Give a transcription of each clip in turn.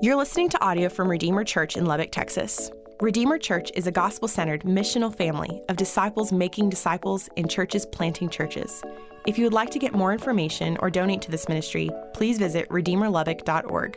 You're listening to audio from Redeemer Church in Lubbock, Texas. Redeemer Church is a gospel centered missional family of disciples making disciples in churches planting churches. If you would like to get more information or donate to this ministry, please visit redeemerlubbock.org.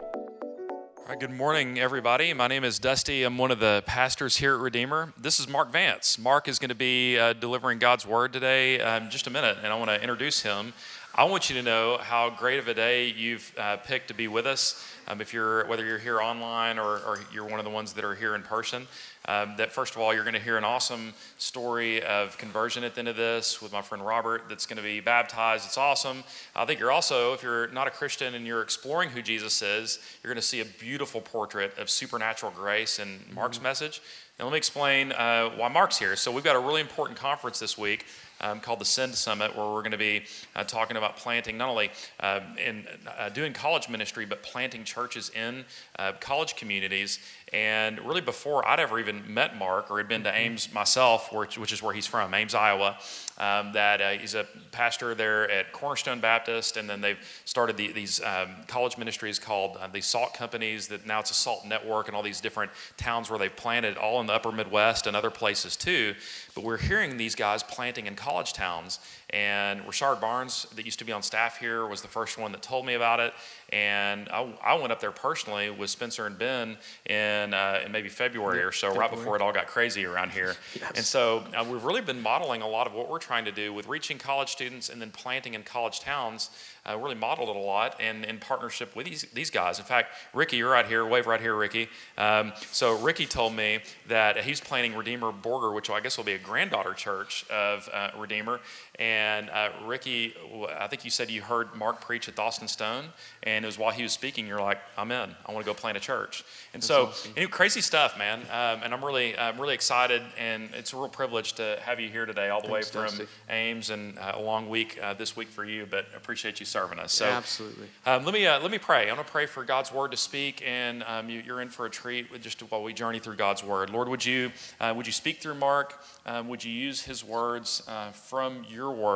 Good morning, everybody. My name is Dusty. I'm one of the pastors here at Redeemer. This is Mark Vance. Mark is going to be uh, delivering God's word today in just a minute, and I want to introduce him. I want you to know how great of a day you've uh, picked to be with us. Um, if you're whether you're here online or, or, you're one of the ones that are here in person, um, that first of all you're going to hear an awesome story of conversion at the end of this with my friend Robert that's going to be baptized. It's awesome. I think you're also, if you're not a Christian and you're exploring who Jesus is, you're going to see a beautiful portrait of supernatural grace in Mark's mm-hmm. message. And let me explain uh, why Mark's here. So we've got a really important conference this week um, called the Send Summit, where we're going to be uh, talking about planting not only uh, in uh, doing college ministry, but planting churches in uh, college communities. And really, before I'd ever even met Mark or had been to mm-hmm. Ames myself, which, which is where he's from, Ames, Iowa, um, that uh, he's a pastor there at Cornerstone Baptist, and then they've started the, these um, college ministries called uh, these salt companies. That now it's a salt network, and all these different towns where they've planted, all in the Upper Midwest and other places too. But we're hearing these guys planting in college towns, and Rashard Barnes, that used to be on staff here, was the first one that told me about it. And I, I went up there personally with Spencer and Ben in, uh, in maybe February or so, February. right before it all got crazy around here. yes. And so uh, we've really been modeling a lot of what we're trying to do with reaching college students and then planting in college towns uh, really modeled it a lot and in partnership with these, these guys. In fact, Ricky, you're right here, wave right here, Ricky. Um, so Ricky told me that he's planning Redeemer Borger, which I guess will be a granddaughter church of uh, Redeemer. And uh, Ricky, I think you said you heard Mark preach at Dawson Stone, and it was while he was speaking, you're like, I'm in. I want to go plant a church. And That's so, awesome. know, crazy stuff, man. Um, and I'm really, I'm really excited, and it's a real privilege to have you here today, all the Thanks, way from Dusty. Ames, and uh, a long week uh, this week for you. But appreciate you serving us. So, absolutely. Um, let me uh, let me pray. I want to pray for God's word to speak, and um, you, are in for a treat with just while we journey through God's word. Lord, would you uh, would you speak through Mark? Um, would you use his words uh, from your word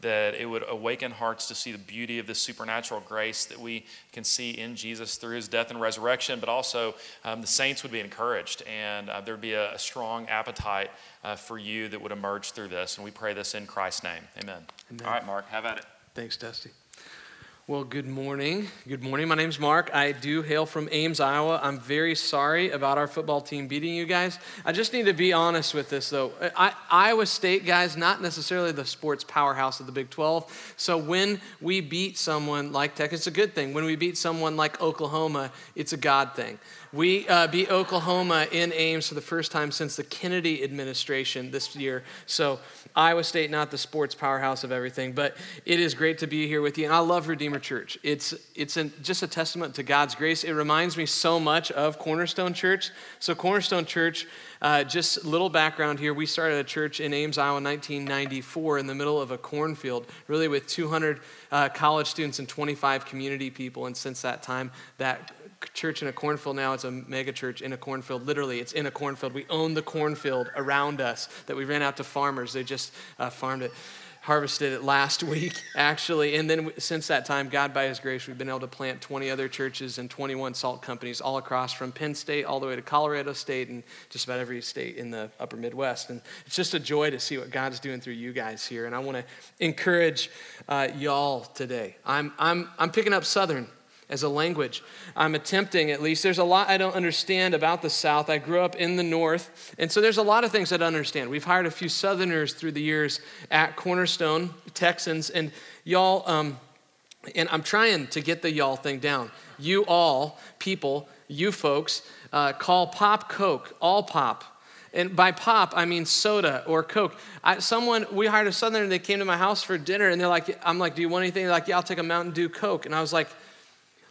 that it would awaken hearts to see the beauty of this supernatural grace that we can see in Jesus through his death and resurrection, but also um, the saints would be encouraged and uh, there'd be a, a strong appetite uh, for you that would emerge through this. And we pray this in Christ's name. Amen. Amen. All right, Mark, have at it. Thanks, Dusty. Well, good morning. Good morning. My name's Mark. I do hail from Ames, Iowa. I'm very sorry about our football team beating you guys. I just need to be honest with this, though. I, Iowa State, guys, not necessarily the sports powerhouse of the Big 12. So when we beat someone like Tech, it's a good thing. When we beat someone like Oklahoma, it's a God thing. We uh, beat Oklahoma in Ames for the first time since the Kennedy administration this year. So, Iowa State, not the sports powerhouse of everything, but it is great to be here with you. And I love Redeemer Church. It's, it's an, just a testament to God's grace. It reminds me so much of Cornerstone Church. So, Cornerstone Church, uh, just little background here. We started a church in Ames, Iowa, in 1994, in the middle of a cornfield, really with 200 uh, college students and 25 community people. And since that time, that church in a cornfield now. It's a mega church in a cornfield. Literally, it's in a cornfield. We own the cornfield around us that we ran out to farmers. They just uh, farmed it, harvested it last week, actually. And then since that time, God, by His grace, we've been able to plant 20 other churches and 21 salt companies all across from Penn State all the way to Colorado State and just about every state in the upper Midwest. And it's just a joy to see what God's doing through you guys here. And I want to encourage uh, y'all today. I'm, I'm, I'm picking up Southern as a language. I'm attempting, at least. There's a lot I don't understand about the South. I grew up in the North, and so there's a lot of things I don't understand. We've hired a few Southerners through the years at Cornerstone, Texans, and y'all, um, and I'm trying to get the y'all thing down. You all, people, you folks, uh, call pop Coke, all pop. And by pop, I mean soda or Coke. I, someone, we hired a Southerner, they came to my house for dinner, and they're like, I'm like, do you want anything? They're like, yeah, I'll take a Mountain Dew Coke. And I was like,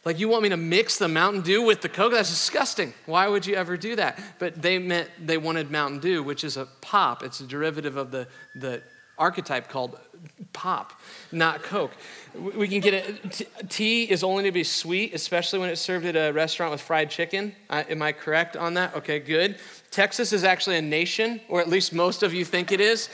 like, you want me to mix the Mountain Dew with the Coke? That's disgusting. Why would you ever do that? But they meant they wanted Mountain Dew, which is a pop. It's a derivative of the, the archetype called pop, not Coke. We can get it. Tea is only to be sweet, especially when it's served at a restaurant with fried chicken. am I correct on that? Okay, good. Texas is actually a nation, or at least most of you think it is.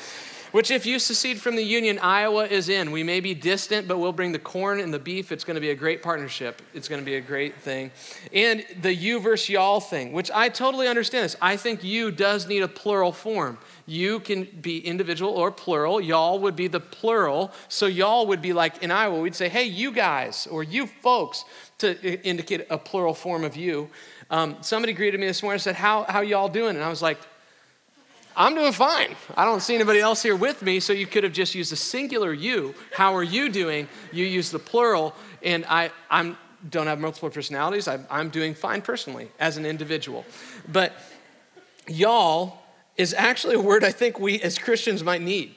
Which if you secede from the union, Iowa is in. We may be distant, but we'll bring the corn and the beef. It's going to be a great partnership. It's going to be a great thing. And the you versus y'all thing, which I totally understand this. I think you does need a plural form. You can be individual or plural. Y'all would be the plural. So y'all would be like in Iowa, we'd say, hey, you guys, or you folks, to indicate a plural form of you. Um, somebody greeted me this morning and said, how, how y'all doing? And I was like, I'm doing fine. I don't see anybody else here with me, so you could have just used the singular you. How are you doing? You use the plural, and I I'm, don't have multiple personalities. I, I'm doing fine personally as an individual. But y'all is actually a word I think we as Christians might need.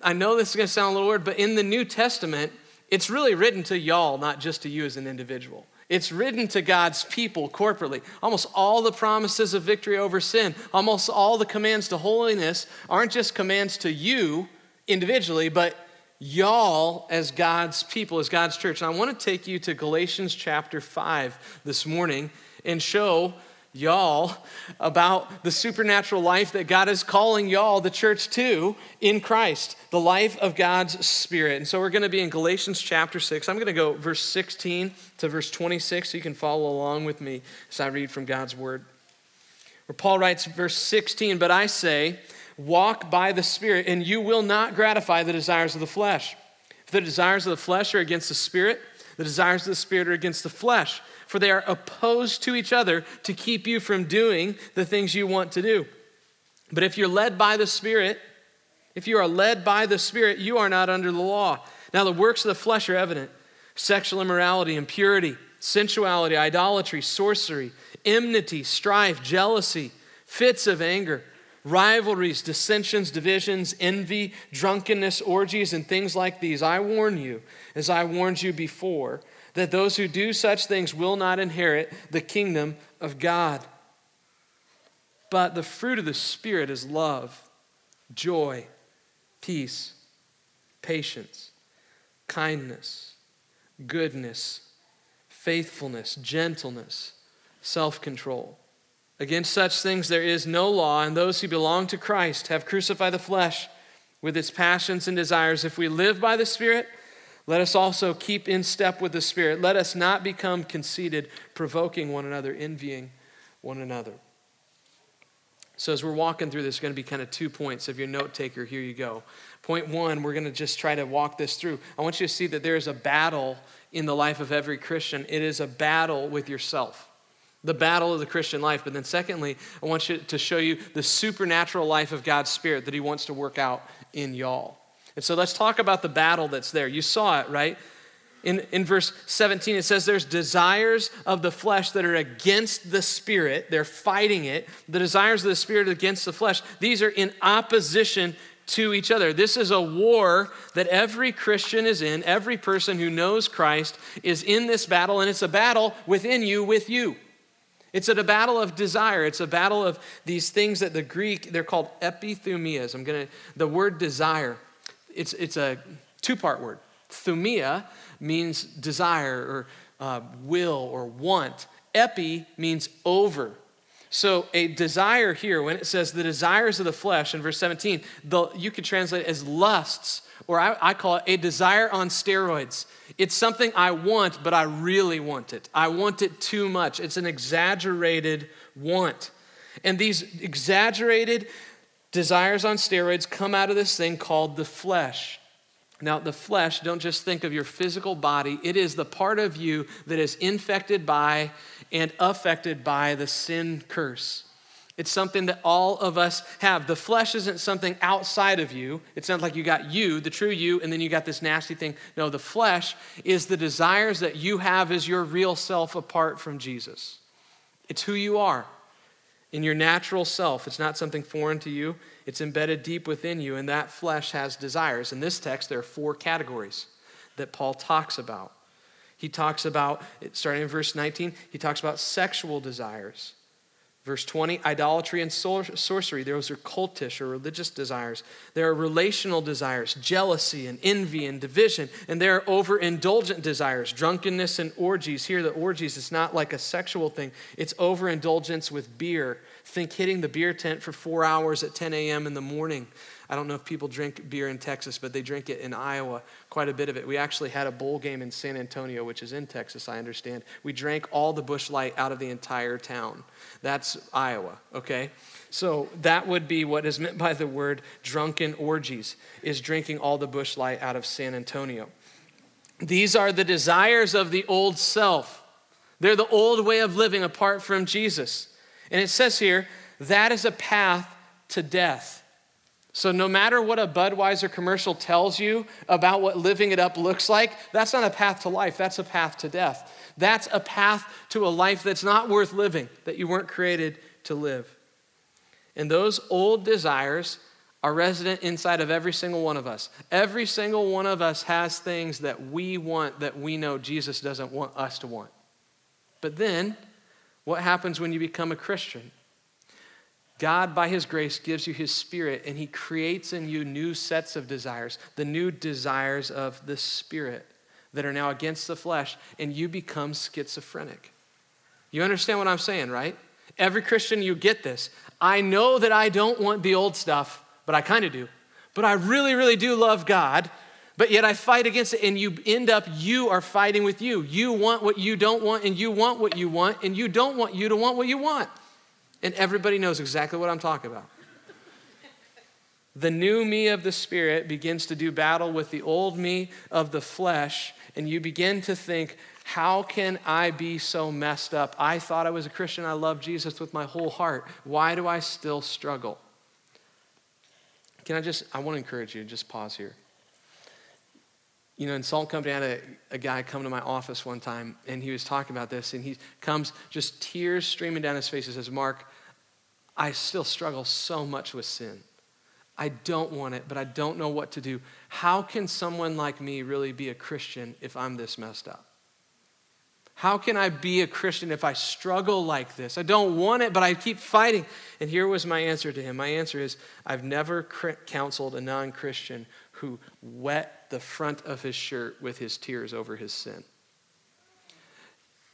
I know this is going to sound a little weird, but in the New Testament, it's really written to y'all, not just to you as an individual. It's written to God's people corporately. Almost all the promises of victory over sin, almost all the commands to holiness aren't just commands to you individually, but y'all as God's people, as God's church. And I want to take you to Galatians chapter 5 this morning and show y'all about the supernatural life that God is calling y'all, the church, to in Christ, the life of God's Spirit. And so we're going to be in Galatians chapter 6. I'm going to go verse 16 to verse 26 so you can follow along with me as I read from God's Word. Where Paul writes, verse 16, But I say, walk by the Spirit, and you will not gratify the desires of the flesh. If the desires of the flesh are against the Spirit, the desires of the Spirit are against the flesh for they are opposed to each other to keep you from doing the things you want to do. But if you're led by the Spirit, if you are led by the Spirit, you are not under the law. Now, the works of the flesh are evident sexual immorality, impurity, sensuality, idolatry, sorcery, enmity, strife, jealousy, fits of anger, rivalries, dissensions, divisions, envy, drunkenness, orgies, and things like these. I warn you, as I warned you before that those who do such things will not inherit the kingdom of God. But the fruit of the Spirit is love, joy, peace, patience, kindness, goodness, faithfulness, gentleness, self control. Against such things there is no law, and those who belong to Christ have crucified the flesh with its passions and desires. If we live by the Spirit, let us also keep in step with the Spirit. Let us not become conceited, provoking one another, envying one another. So, as we're walking through this, going to be kind of two points. If you're a note taker, here you go. Point one, we're going to just try to walk this through. I want you to see that there is a battle in the life of every Christian, it is a battle with yourself the battle of the Christian life. But then, secondly, I want you to show you the supernatural life of God's Spirit that He wants to work out in y'all. And so let's talk about the battle that's there. You saw it, right? In, in verse 17, it says there's desires of the flesh that are against the spirit. They're fighting it. The desires of the spirit against the flesh. These are in opposition to each other. This is a war that every Christian is in. Every person who knows Christ is in this battle, and it's a battle within you with you. It's a battle of desire. It's a battle of these things that the Greek, they're called epithumias. I'm going to, the word desire it's, it's a two part word. Thumia means desire or uh, will or want. Epi means over. So a desire here, when it says the desires of the flesh in verse 17, the, you could translate it as lusts, or I, I call it a desire on steroids. It's something I want, but I really want it. I want it too much. It's an exaggerated want. And these exaggerated desires on steroids come out of this thing called the flesh. Now, the flesh, don't just think of your physical body, it is the part of you that is infected by and affected by the sin curse. It's something that all of us have. The flesh isn't something outside of you. It's not like you got you, the true you, and then you got this nasty thing. No, the flesh is the desires that you have as your real self apart from Jesus. It's who you are in your natural self. It's not something foreign to you, it's embedded deep within you, and that flesh has desires. In this text, there are four categories that Paul talks about. He talks about, starting in verse 19, he talks about sexual desires. Verse 20, idolatry and sorcery. Those are cultish or religious desires. There are relational desires, jealousy and envy and division. And there are overindulgent desires, drunkenness and orgies. Here, the orgies is not like a sexual thing, it's overindulgence with beer. Think hitting the beer tent for four hours at 10 a.m. in the morning. I don't know if people drink beer in Texas, but they drink it in Iowa, quite a bit of it. We actually had a bowl game in San Antonio, which is in Texas, I understand. We drank all the Busch Light out of the entire town. That's Iowa, okay? So that would be what is meant by the word drunken orgies, is drinking all the Busch Light out of San Antonio. These are the desires of the old self. They're the old way of living apart from Jesus. And it says here, that is a path to death. So, no matter what a Budweiser commercial tells you about what living it up looks like, that's not a path to life, that's a path to death. That's a path to a life that's not worth living, that you weren't created to live. And those old desires are resident inside of every single one of us. Every single one of us has things that we want that we know Jesus doesn't want us to want. But then, what happens when you become a Christian? God, by His grace, gives you His Spirit and He creates in you new sets of desires, the new desires of the Spirit that are now against the flesh, and you become schizophrenic. You understand what I'm saying, right? Every Christian, you get this. I know that I don't want the old stuff, but I kind of do. But I really, really do love God, but yet I fight against it, and you end up, you are fighting with you. You want what you don't want, and you want what you want, and you don't want you to want what you want. And everybody knows exactly what I'm talking about. The new me of the Spirit begins to do battle with the old me of the flesh, and you begin to think, how can I be so messed up? I thought I was a Christian. I love Jesus with my whole heart. Why do I still struggle? Can I just, I want to encourage you, just pause here. You know, in Salt Company, I had a, a guy come to my office one time, and he was talking about this, and he comes just tears streaming down his face and says, Mark, I still struggle so much with sin. I don't want it, but I don't know what to do. How can someone like me really be a Christian if I'm this messed up? How can I be a Christian if I struggle like this? I don't want it, but I keep fighting. And here was my answer to him. My answer is I've never counseled a non Christian who wet the front of his shirt with his tears over his sin.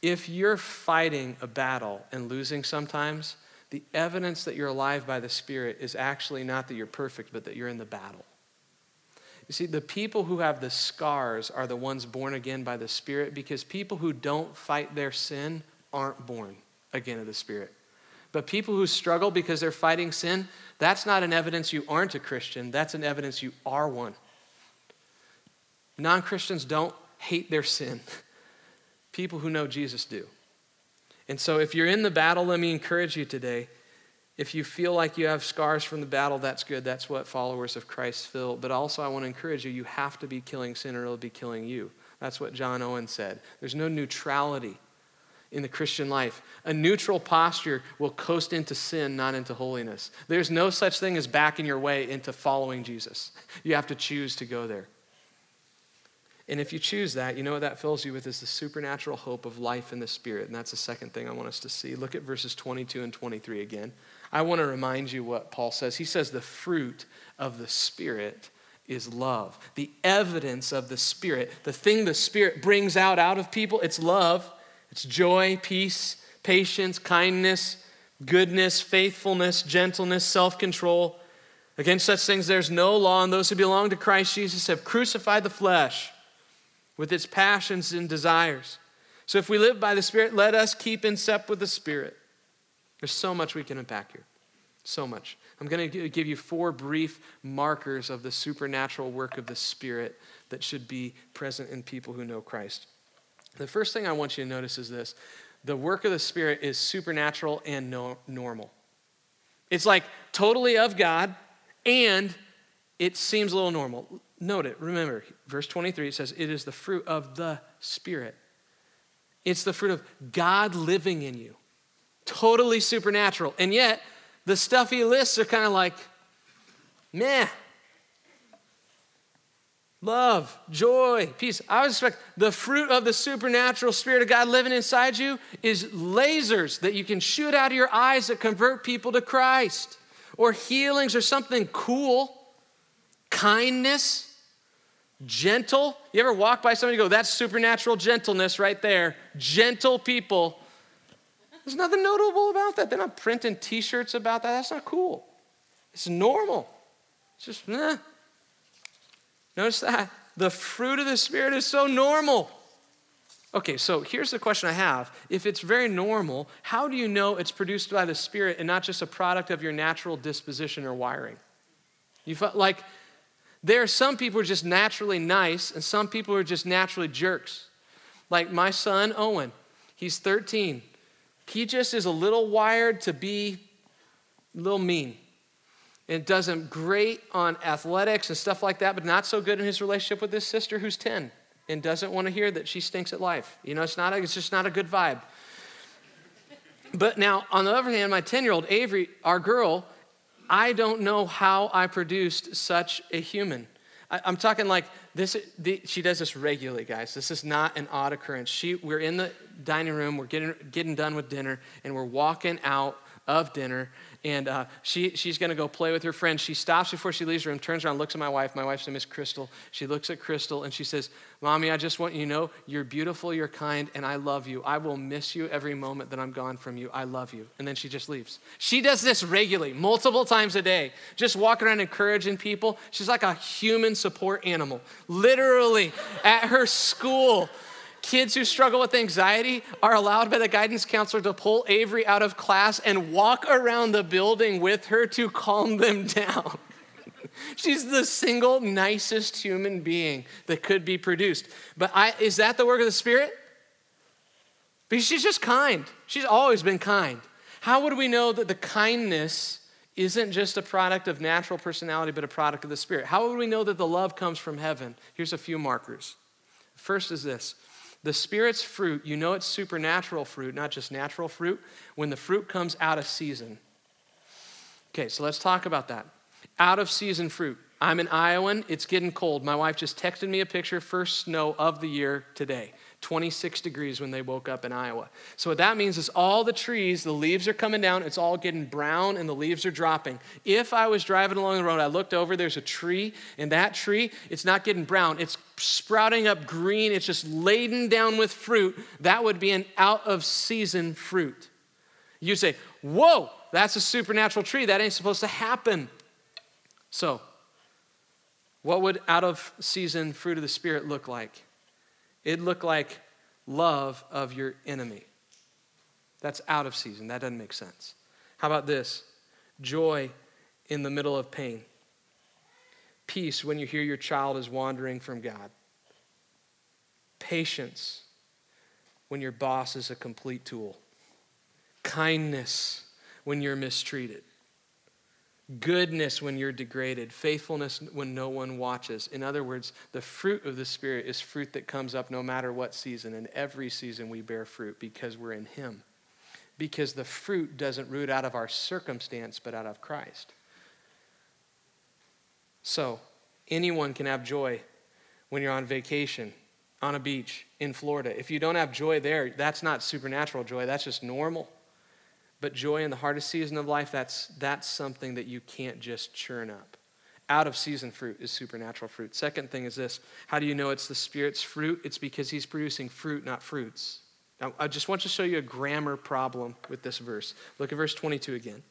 If you're fighting a battle and losing sometimes, the evidence that you're alive by the Spirit is actually not that you're perfect, but that you're in the battle. You see, the people who have the scars are the ones born again by the Spirit because people who don't fight their sin aren't born again of the Spirit. But people who struggle because they're fighting sin, that's not an evidence you aren't a Christian, that's an evidence you are one. Non Christians don't hate their sin, people who know Jesus do. And so, if you're in the battle, let me encourage you today if you feel like you have scars from the battle, that's good. That's what followers of Christ feel. But also, I want to encourage you you have to be killing sin or it'll be killing you. That's what John Owen said. There's no neutrality in the Christian life. A neutral posture will coast into sin, not into holiness. There's no such thing as backing your way into following Jesus. You have to choose to go there. And if you choose that, you know what that fills you with is the supernatural hope of life in the Spirit. And that's the second thing I want us to see. Look at verses 22 and 23 again. I want to remind you what Paul says. He says the fruit of the Spirit is love. The evidence of the Spirit, the thing the Spirit brings out out of people, it's love, it's joy, peace, patience, kindness, goodness, faithfulness, gentleness, self-control. Against such things there's no law, and those who belong to Christ Jesus have crucified the flesh with its passions and desires. So if we live by the Spirit, let us keep in step with the Spirit. There's so much we can unpack here. So much. I'm going to give you four brief markers of the supernatural work of the Spirit that should be present in people who know Christ. The first thing I want you to notice is this the work of the Spirit is supernatural and no, normal. It's like totally of God, and it seems a little normal. Note it. Remember, verse 23, it says, It is the fruit of the Spirit. It's the fruit of God living in you totally supernatural. And yet, the stuff he lists are kind of like, meh. Love, joy, peace. I would expect the fruit of the supernatural Spirit of God living inside you is lasers that you can shoot out of your eyes that convert people to Christ, or healings, or something cool, kindness, gentle. You ever walk by somebody go, that's supernatural gentleness right there. Gentle people there's nothing notable about that. They're not printing t shirts about that. That's not cool. It's normal. It's Just, nah. Notice that. The fruit of the Spirit is so normal. Okay, so here's the question I have. If it's very normal, how do you know it's produced by the Spirit and not just a product of your natural disposition or wiring? You felt like there are some people who are just naturally nice and some people are just naturally jerks. Like my son, Owen, he's 13. He just is a little wired to be a little mean. And does him great on athletics and stuff like that, but not so good in his relationship with his sister who's 10 and doesn't want to hear that she stinks at life. You know, it's, not a, it's just not a good vibe. But now, on the other hand, my 10 year old Avery, our girl, I don't know how I produced such a human. I, am talking like this, the, she does this regularly, guys. This is not an odd occurrence. She, we're in the dining room, we're getting, getting done with dinner, and we're walking out of dinner, and uh, she, she's going to go play with her friends. She stops before she leaves the room, turns around, looks at my wife. My wife's name is Crystal. She looks at Crystal and she says, Mommy, I just want you to know you're beautiful, you're kind, and I love you. I will miss you every moment that I'm gone from you. I love you. And then she just leaves. She does this regularly, multiple times a day, just walking around encouraging people. She's like a human support animal, literally at her school. Kids who struggle with anxiety are allowed by the guidance counselor to pull Avery out of class and walk around the building with her to calm them down. She's the single nicest human being that could be produced. But I, is that the work of the Spirit? Because she's just kind. She's always been kind. How would we know that the kindness isn't just a product of natural personality, but a product of the Spirit? How would we know that the love comes from heaven? Here's a few markers. First is this the Spirit's fruit, you know it's supernatural fruit, not just natural fruit, when the fruit comes out of season. Okay, so let's talk about that. Out of season fruit. I'm in Iowa, it's getting cold. My wife just texted me a picture, first snow of the year today. 26 degrees when they woke up in Iowa. So, what that means is all the trees, the leaves are coming down, it's all getting brown, and the leaves are dropping. If I was driving along the road, I looked over, there's a tree, and that tree, it's not getting brown, it's sprouting up green, it's just laden down with fruit. That would be an out of season fruit. You say, Whoa, that's a supernatural tree. That ain't supposed to happen. So, what would out of season fruit of the Spirit look like? It'd look like love of your enemy. That's out of season. That doesn't make sense. How about this? Joy in the middle of pain. Peace when you hear your child is wandering from God. Patience when your boss is a complete tool. Kindness when you're mistreated goodness when you're degraded, faithfulness when no one watches. In other words, the fruit of the Spirit is fruit that comes up no matter what season. And every season we bear fruit because we're in Him. Because the fruit doesn't root out of our circumstance, but out of Christ. So, anyone can have joy when you're on vacation, on a beach, in Florida. If you don't have joy there, that's not supernatural joy, that's just normal. But joy in the hardest season of life, that's, that's something that you can't just churn up. Out of season fruit is supernatural fruit. Second thing is this how do you know it's the Spirit's fruit? It's because He's producing fruit, not fruits. Now, I just want to show you a grammar problem with this verse. Look at verse 22 again.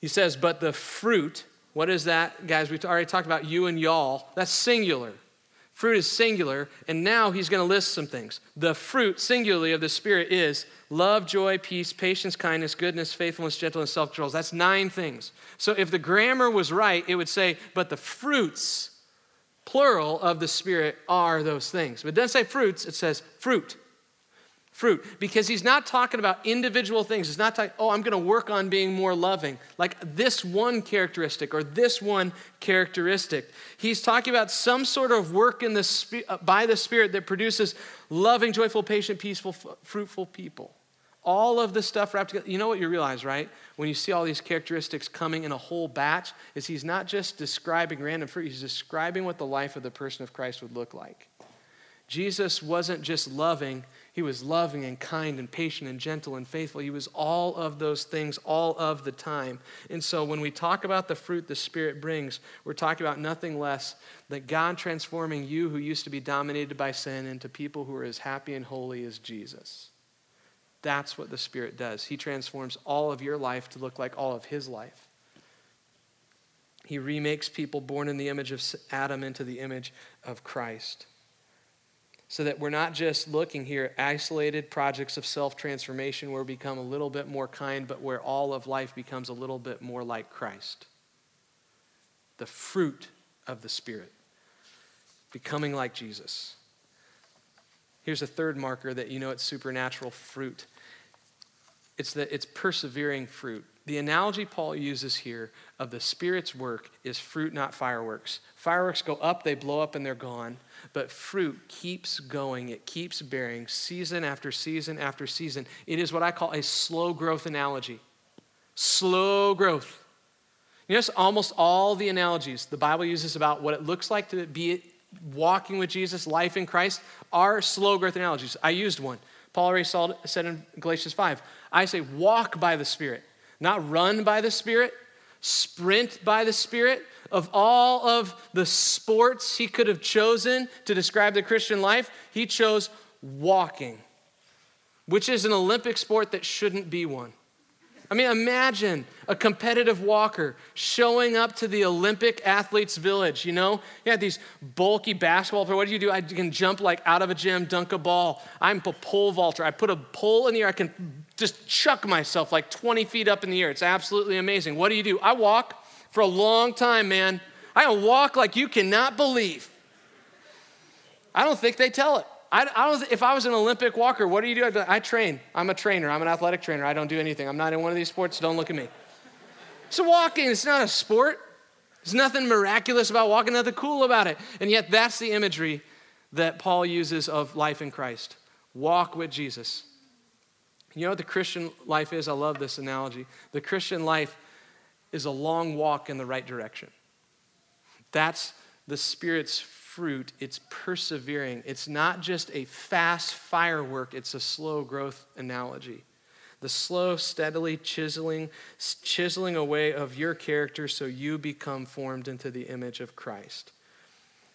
He says, But the fruit, what is that, guys? We've already talked about you and y'all. That's singular. Fruit is singular, and now he's going to list some things. The fruit, singularly, of the Spirit is love, joy, peace, patience, kindness, goodness, faithfulness, gentleness, self control. That's nine things. So if the grammar was right, it would say, but the fruits, plural, of the Spirit are those things. But it doesn't say fruits, it says fruit fruit because he's not talking about individual things. He's not talking, oh, I'm going to work on being more loving, like this one characteristic or this one characteristic. He's talking about some sort of work in the uh, by the Spirit that produces loving, joyful, patient, peaceful, fruitful people. All of this stuff wrapped together. You know what you realize, right? When you see all these characteristics coming in a whole batch, is he's not just describing random fruit, he's describing what the life of the person of Christ would look like. Jesus wasn't just loving, he was loving and kind and patient and gentle and faithful. He was all of those things all of the time. And so when we talk about the fruit the Spirit brings, we're talking about nothing less than God transforming you who used to be dominated by sin into people who are as happy and holy as Jesus. That's what the Spirit does. He transforms all of your life to look like all of His life. He remakes people born in the image of Adam into the image of Christ. So that we're not just looking here at isolated projects of self transformation where we become a little bit more kind, but where all of life becomes a little bit more like Christ. The fruit of the Spirit, becoming like Jesus. Here's a third marker that you know it's supernatural fruit it's that it's persevering fruit. The analogy Paul uses here of the Spirit's work is fruit, not fireworks. Fireworks go up, they blow up, and they're gone. But fruit keeps going, it keeps bearing season after season after season. It is what I call a slow growth analogy. Slow growth. You know, almost all the analogies the Bible uses about what it looks like to be walking with Jesus, life in Christ, are slow growth analogies. I used one. Paul already said in Galatians 5 I say, walk by the Spirit, not run by the Spirit, sprint by the Spirit. Of all of the sports he could have chosen to describe the Christian life, he chose walking, which is an Olympic sport that shouldn't be one. I mean, imagine a competitive walker showing up to the Olympic athletes' village. You know, you have these bulky basketball players. What do you do? I can jump like out of a gym, dunk a ball. I'm a pole vaulter. I put a pole in the air. I can just chuck myself like 20 feet up in the air. It's absolutely amazing. What do you do? I walk for a long time, man. I walk like you cannot believe. I don't think they tell it. I, I don't, if I was an Olympic walker, what do you do? I train. I'm a trainer. I'm an athletic trainer. I don't do anything. I'm not in one of these sports. Don't look at me. So walking, it's not a sport. There's nothing miraculous about walking, nothing cool about it. And yet, that's the imagery that Paul uses of life in Christ. Walk with Jesus. You know what the Christian life is? I love this analogy. The Christian life is a long walk in the right direction. That's the Spirit's fruit, it's persevering. It's not just a fast firework, it's a slow growth analogy. The slow, steadily chiseling, chiseling away of your character so you become formed into the image of Christ.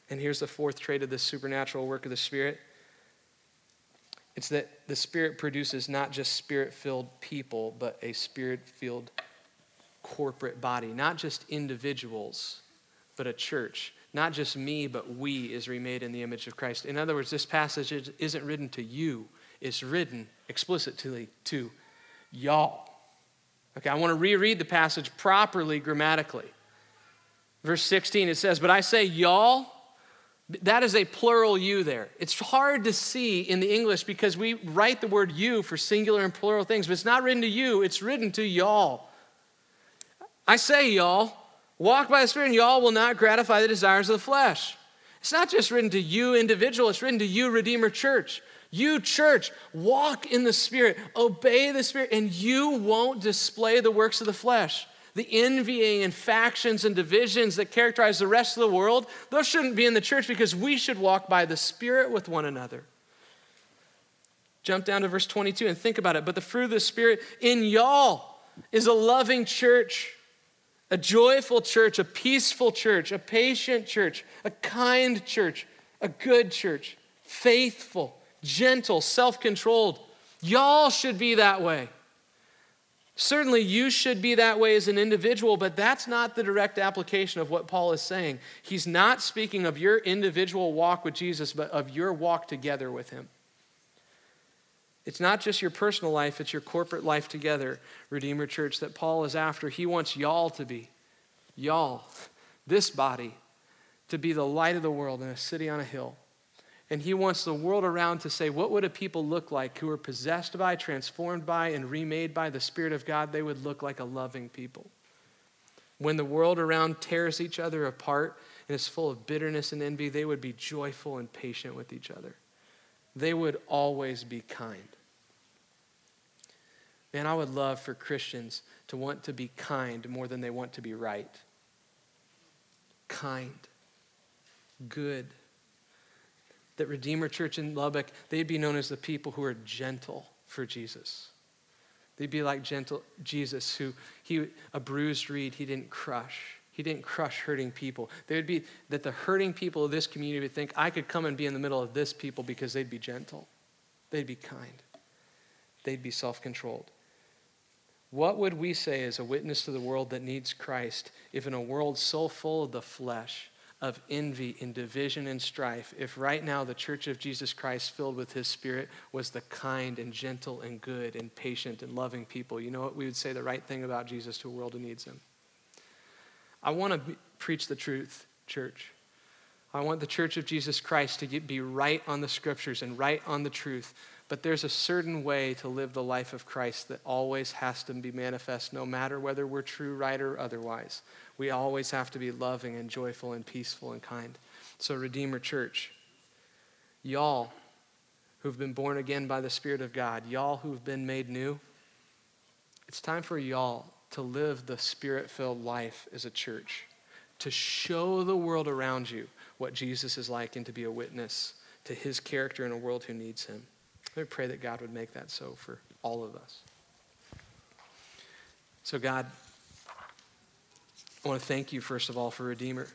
And here's the fourth trait of the supernatural work of the Spirit it's that the Spirit produces not just spirit filled people, but a spirit filled corporate body, not just individuals, but a church not just me, but we is remade in the image of Christ. In other words, this passage isn't written to you, it's written explicitly to y'all. Okay, I want to reread the passage properly grammatically. Verse 16, it says, But I say y'all, that is a plural you there. It's hard to see in the English because we write the word you for singular and plural things, but it's not written to you, it's written to y'all. I say y'all, Walk by the Spirit, and y'all will not gratify the desires of the flesh. It's not just written to you, individual, it's written to you, Redeemer Church. You, church, walk in the Spirit, obey the Spirit, and you won't display the works of the flesh. The envying and factions and divisions that characterize the rest of the world, those shouldn't be in the church because we should walk by the Spirit with one another. Jump down to verse 22 and think about it. But the fruit of the Spirit in y'all is a loving church a joyful church, a peaceful church, a patient church, a kind church, a good church, faithful, gentle, self controlled. Y'all should be that way. Certainly, you should be that way as an individual, but that's not the direct application of what Paul is saying. He's not speaking of your individual walk with Jesus, but of your walk together with him. It's not just your personal life, it's your corporate life together, Redeemer Church, that Paul is after. He wants y'all to be, y'all, this body, to be the light of the world in a city on a hill. And he wants the world around to say, what would a people look like who are possessed by, transformed by, and remade by the Spirit of God? They would look like a loving people. When the world around tears each other apart and is full of bitterness and envy, they would be joyful and patient with each other. They would always be kind. Man, I would love for Christians to want to be kind more than they want to be right. Kind, good. That Redeemer Church in Lubbock, they'd be known as the people who are gentle for Jesus. They'd be like gentle Jesus, who he a bruised reed he didn't crush. He didn't crush hurting people. They would be that the hurting people of this community would think I could come and be in the middle of this people because they'd be gentle. They'd be kind. They'd be self-controlled. What would we say as a witness to the world that needs Christ if, in a world so full of the flesh, of envy and division and strife, if right now the church of Jesus Christ, filled with his Spirit, was the kind and gentle and good and patient and loving people, you know what? We would say the right thing about Jesus to a world who needs him. I want to preach the truth, church. I want the church of Jesus Christ to get, be right on the scriptures and right on the truth. But there's a certain way to live the life of Christ that always has to be manifest, no matter whether we're true, right, or otherwise. We always have to be loving and joyful and peaceful and kind. So, Redeemer Church, y'all who've been born again by the Spirit of God, y'all who've been made new, it's time for y'all to live the spirit filled life as a church, to show the world around you what Jesus is like and to be a witness to his character in a world who needs him. Let me pray that God would make that so for all of us. So, God, I want to thank you, first of all, for Redeemer,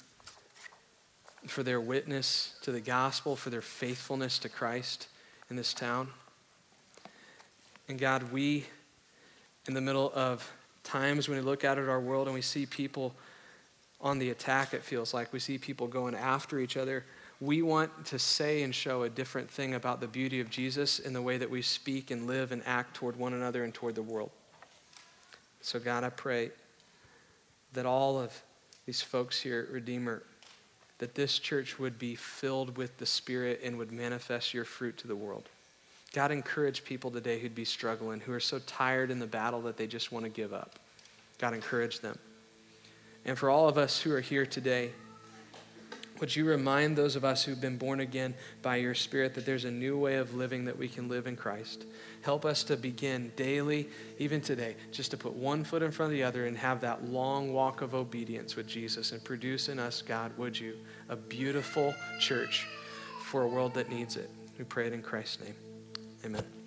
for their witness to the gospel, for their faithfulness to Christ in this town. And God, we, in the middle of times when we look out at our world and we see people on the attack, it feels like. We see people going after each other. We want to say and show a different thing about the beauty of Jesus in the way that we speak and live and act toward one another and toward the world. So, God, I pray that all of these folks here at Redeemer, that this church would be filled with the Spirit and would manifest your fruit to the world. God, encourage people today who'd be struggling, who are so tired in the battle that they just want to give up. God, encourage them. And for all of us who are here today, would you remind those of us who've been born again by your Spirit that there's a new way of living that we can live in Christ? Help us to begin daily, even today, just to put one foot in front of the other and have that long walk of obedience with Jesus and produce in us, God, would you, a beautiful church for a world that needs it. We pray it in Christ's name. Amen.